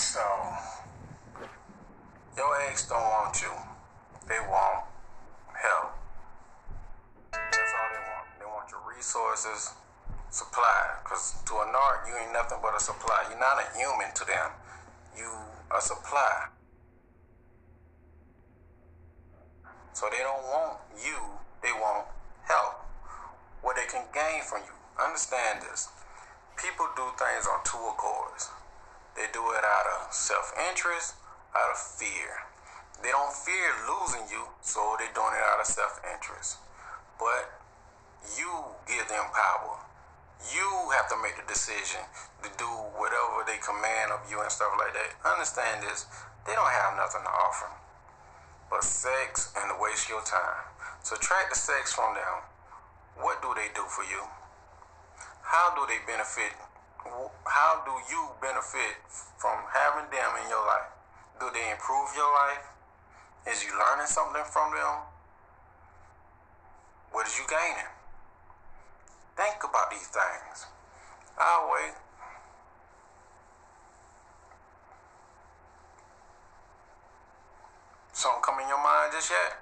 So, your ex don't want you. They want help. That's all they want. They want your resources, supply. Because to a narc, you ain't nothing but a supply. You're not a human to them. You a supply. So they don't want you, they want help. What they can gain from you. Understand this. People do things on two accords. They do it out of self interest, out of fear. They don't fear losing you, so they're doing it out of self interest. But you give them power. You have to make the decision to do whatever they command of you and stuff like that. Understand this. They don't have nothing to offer but sex and to waste your time. Subtract the sex from them. What do they do for you? How do they benefit? How do you benefit from having them in your life? Do they improve your life? Is you learning something from them? What is you gaining? Think about these things. I'll wait. Something come in your mind just yet?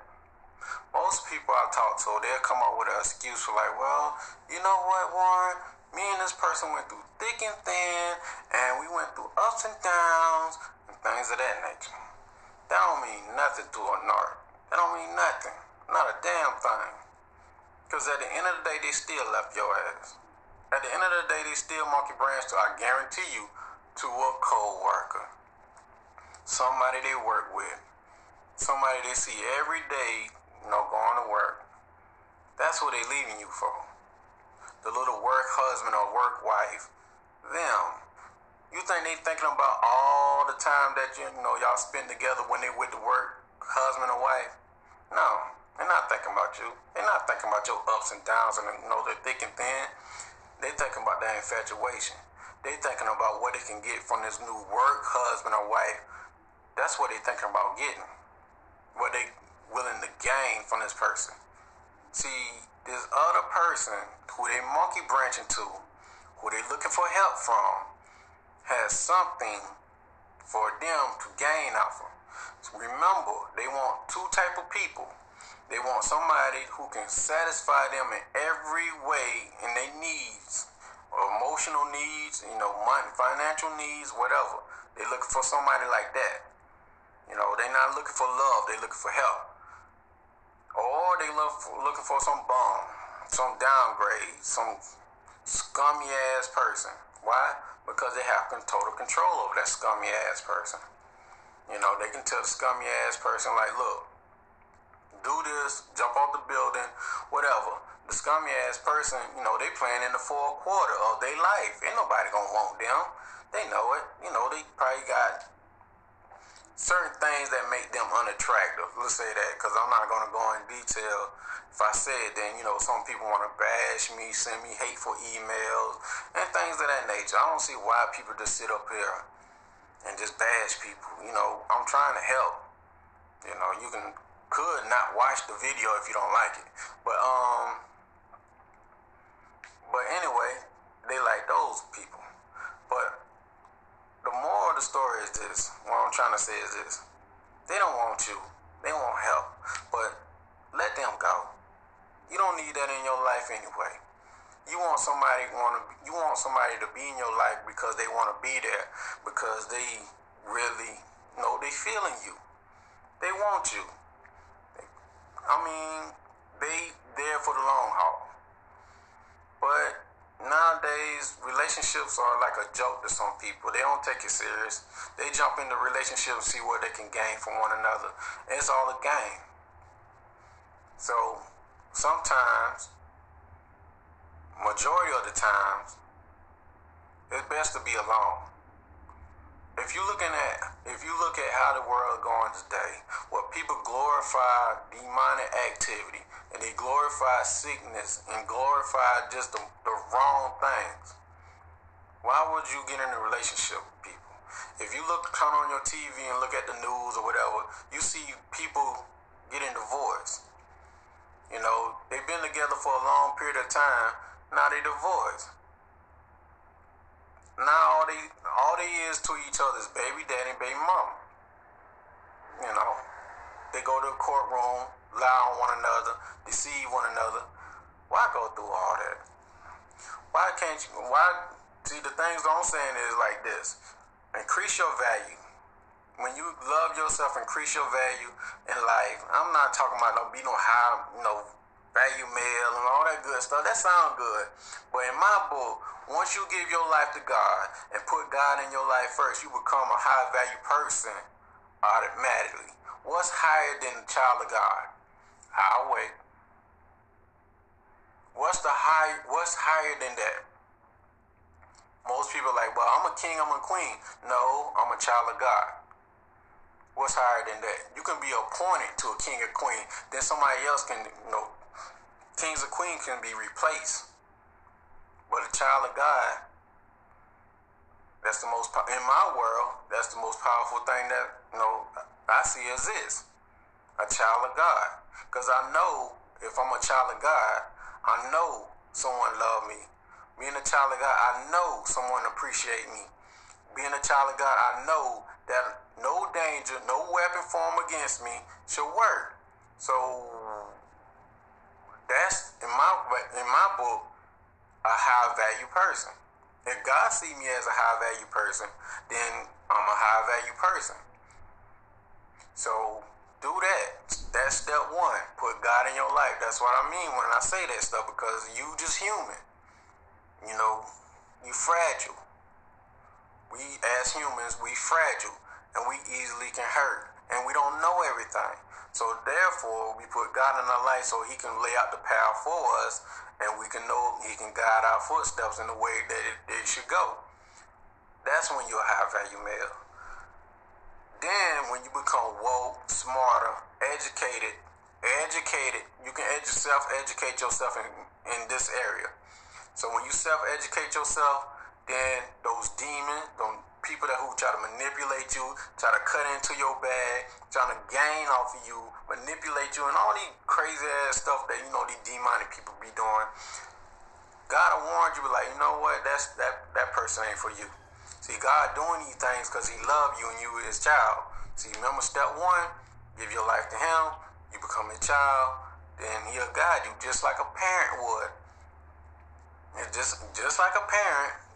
Most people I talk to, they'll come up with an excuse for like, well, you know what, Warren? Me and this person went through thick and thin, and we went through ups and downs and things of that nature. That don't mean nothing to a narc. That don't mean nothing. Not a damn thing. Because at the end of the day, they still left your ass. At the end of the day, they still monkey branch to, I guarantee you, to a co-worker. Somebody they work with. Somebody they see every day, you know, going to work. That's what they leaving you for. The little work husband or work wife. Them. You think they thinking about all the time that you, know y'all spend together when they with the work husband or wife? No. They're not thinking about you. They're not thinking about your ups and downs and you know the thick and thin. They thinking about that infatuation. They thinking about what they can get from this new work husband or wife. That's what they thinking about getting. What they willing to gain from this person. See, this other person who they monkey branching to, who they looking for help from, has something for them to gain off of. So remember, they want two type of people they want somebody who can satisfy them in every way in their needs, emotional needs, you know, money, financial needs, whatever. They're looking for somebody like that. You know, they're not looking for love, they're looking for help. They look for, looking for some bum, some downgrade, some scummy ass person. Why? Because they have total control over that scummy ass person. You know, they can tell scummy ass person, like, look, do this, jump off the building, whatever. The scummy ass person, you know, they playing in the fourth quarter of their life. Ain't nobody gonna want them. They know it. You know, they probably got certain things that make them unattractive. Let's say that, because I'm not gonna go in detail. If I said, then you know, some people want to bash me, send me hateful emails, and things of that nature. I don't see why people just sit up here and just bash people. You know, I'm trying to help. You know, you can could not watch the video if you don't like it. But um but anyway, they like those people. But the moral of the story is this. What I'm trying to say is this. They don't want you. They want help. But let them go. You don't need that in your life anyway. You want somebody want to you want somebody to be in your life because they want to be there because they really know they feeling you. They want you. I mean, they there for the long haul. But nowadays, relationships are like a joke to some people. They don't take it serious. They jump into relationships see what they can gain from one another. It's all a game. So sometimes, majority of the times, it's best to be alone. If you looking at if you look at how the world going today, where people glorify demonic activity and they glorify sickness and glorify just the, the wrong things, why would you get in a relationship with people? If you look turn on your TV and look at the news or whatever, you see people getting divorced. You know, they've been together for a long period of time. Now they divorced. Now all they all they is to each other is baby daddy baby mama. You know, they go to the courtroom, lie on one another, deceive one another. Why go through all that? Why can't you? Why see the things I'm saying is like this: increase your value. When you love yourself, increase your value in life. I'm not talking about no be no high, you know, value male and all that good stuff. That sounds good. But in my book, once you give your life to God and put God in your life first, you become a high value person automatically. What's higher than the child of God? I'll wait. What's the high what's higher than that? Most people are like, well, I'm a king, I'm a queen. No, I'm a child of God. What's higher than that? You can be appointed to a king or queen, then somebody else can, you know, kings or queens can be replaced. But a child of God, that's the most in my world. That's the most powerful thing that you know I see exists. A child of God, because I know if I'm a child of God, I know someone love me. Being a child of God, I know someone appreciate me. Being a child of God, I know that no danger, no weapon formed against me should work. So that's in my in my book a high value person. If God see me as a high value person, then I'm a high value person. So do that. That's step one. Put God in your life. That's what I mean when I say that stuff because you just human. You know, you fragile. We as humans, we fragile and we easily can hurt and we don't know everything. So therefore, we put God in our life so He can lay out the path for us, and we can know He can guide our footsteps in the way that it, it should go. That's when you're a high value male. Then, when you become woke, smarter, educated, educated, you can ed- self-educate yourself in, in this area. So when you self-educate yourself, then those demons, people that who try to manipulate you, try to cut into your bag, trying to gain off of you, manipulate you, and all these crazy ass stuff that you know these demonic people be doing. God warned you, like you know what? That's that that person ain't for you. See, God doing these things because He love you and you His child. See, remember step one: give your life to Him. You become a child, then He'll guide you just like a parent would. It's just just like a parent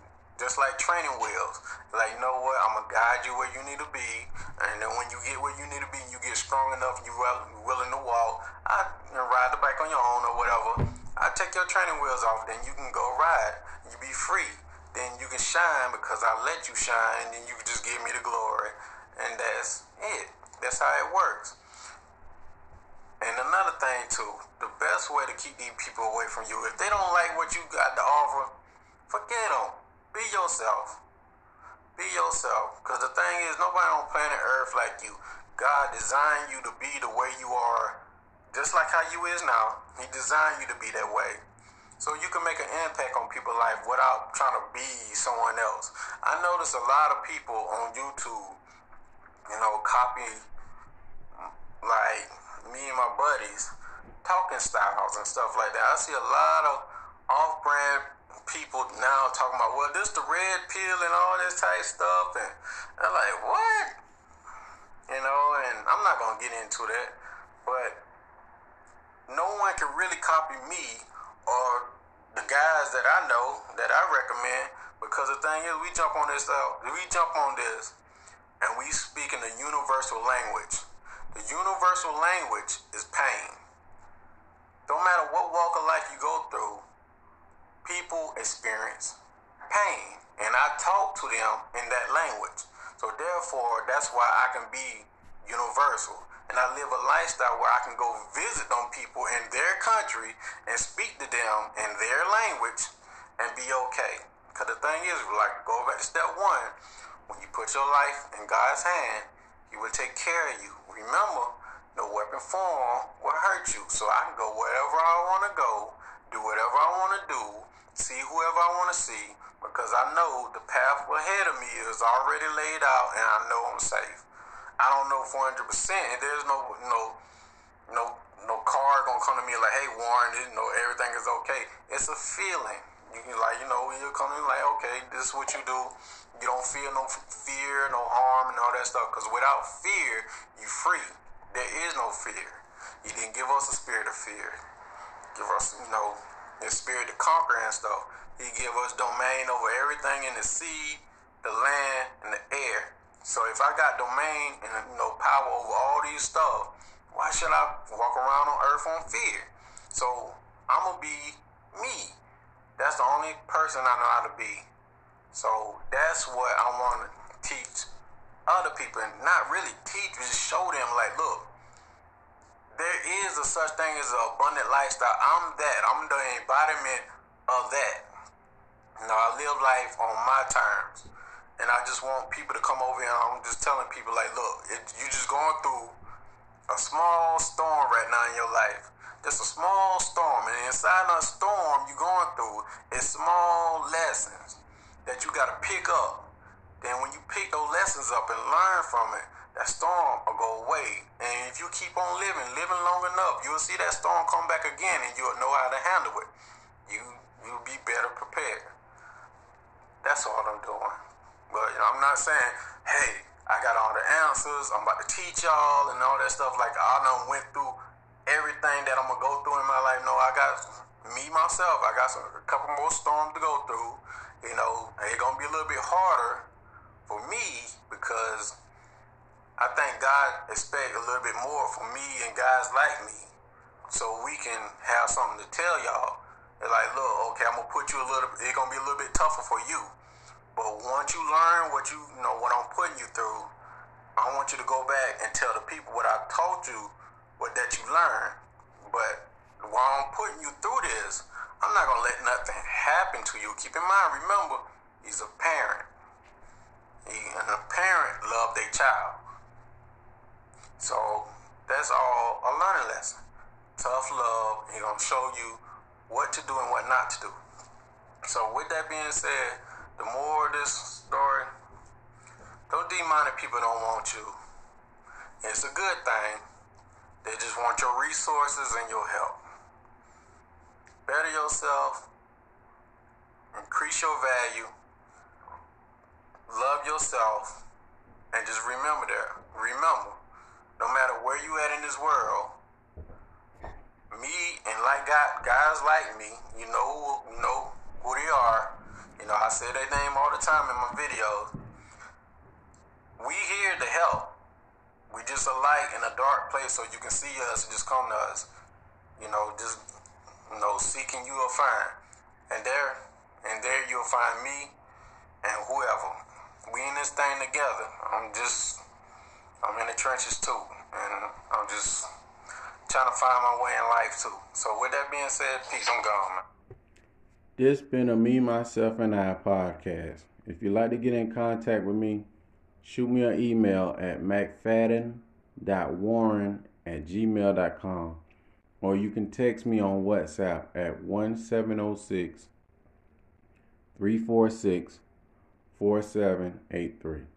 just like training wheels. Like, you know what? I'm gonna guide you where you need to be, and then when you get where you need to be, and you get strong enough, and you are willing to walk. I you ride the bike on your own or whatever. I take your training wheels off, then you can go ride. You be free. Then you can shine because I let you shine, and you can just give me the glory, and that's it. That's how it works. And another thing too, the best way to keep these people away from you, if they don't like what you got to offer, forget them be yourself. Be yourself. Because the thing is, nobody on planet Earth like you. God designed you to be the way you are, just like how you is now. He designed you to be that way. So you can make an impact on people's life without trying to be someone else. I notice a lot of people on YouTube, you know, copy like me and my buddies talking styles and stuff like that. I see a lot of off-brand people now talking about, well, this the red pill and all this type stuff, and I'm like, what? You know, and I'm not gonna get into that, but no one can really copy me or the guys that I know that I recommend because the thing is, we jump on this, uh, we jump on this, and we speak in the universal language. The universal language is pain. Don't matter what walk of life you go through, people experience pain, and I talk to them in that language. So therefore, that's why I can be universal. And I live a lifestyle where I can go visit them people in their country and speak to them in their language and be okay. Because the thing is, like, go back to step one. When you put your life in God's hand, He will take care of you. Remember, no weapon form will hurt you. So I can go wherever I want to go, do whatever I want to do, see whoever I want to see, because I know the path ahead of me is already laid out and I know I'm safe. I don't know 400%. There's no no no no car gonna come to me like, hey Warren, you know everything is okay. It's a feeling. You can like you know you're coming like, okay, this is what you do. You don't feel no fear, no harm, and all that stuff. Because without fear, you free. There is no fear. You didn't give us a spirit of fear. Give us, you know, the spirit to conquer and stuff. He give us domain over everything in the sea, the land, and the air. So if I got domain and you know power over all these stuff, why should I walk around on earth on fear? So I'm gonna be me. That's the only person I know how to be. So that's what I want to teach other people, and not really teach, just show them like, look, there is a such thing as an abundant lifestyle. I'm that. I'm the embodiment of that. You know, I live life on my terms. And I just want people to come over here. I'm just telling people, like, look, it, you just going through a small storm right now in your life. Just a small storm. And inside that storm you're going through is small lessons that you got to pick up. Then when you pick those lessons up and learn from it, that storm will go away. And if you keep on living, living long enough, you'll see that storm come back again and you'll know how to handle it. You you'll be better prepared. That's all I'm doing. But you know, I'm not saying, hey, I got all the answers, I'm about to teach y'all and all that stuff. Like I done went through everything that I'm gonna go through in my life. No, I got me myself, I got some, a couple more storms to go through. You know, it's gonna be a little bit harder for me because I think God expect a little bit more from me and guys like me, so we can have something to tell y'all. Like, look, okay, I'm gonna put you a little. It's gonna be a little bit tougher for you, but once you learn what you, you know, what I'm putting you through, I want you to go back and tell the people what I taught you, what that you learned. But while I'm putting you through this, I'm not gonna let nothing happen to you. Keep in mind, remember, he's a parent. He, and a parent love their child. So that's all a learning lesson. Tough love. He gonna show you what to do and what not to do. So with that being said, the more of this story, demonic people don't want you. It's a good thing. They just want your resources and your help. Better yourself, increase your value, love yourself, and just remember that. Remember, no matter where you at in this world, me and like God, guys like me, you know, you know who they are. You know, I say their name all the time in my videos. We here to help. We just a light in a dark place, so you can see us and just come to us. You know, just you know, seeking you will find, and there, and there you'll find me and whoever. We in this thing together. I'm just I'm in the trenches too, and I'm just trying to find my way in life too. So with that being said, peace. I'm gone, man. This been a me, myself, and I podcast. If you'd like to get in contact with me, shoot me an email at mcfadden.warren at gmail.com or you can text me on WhatsApp at 1706 346 4783. Peace.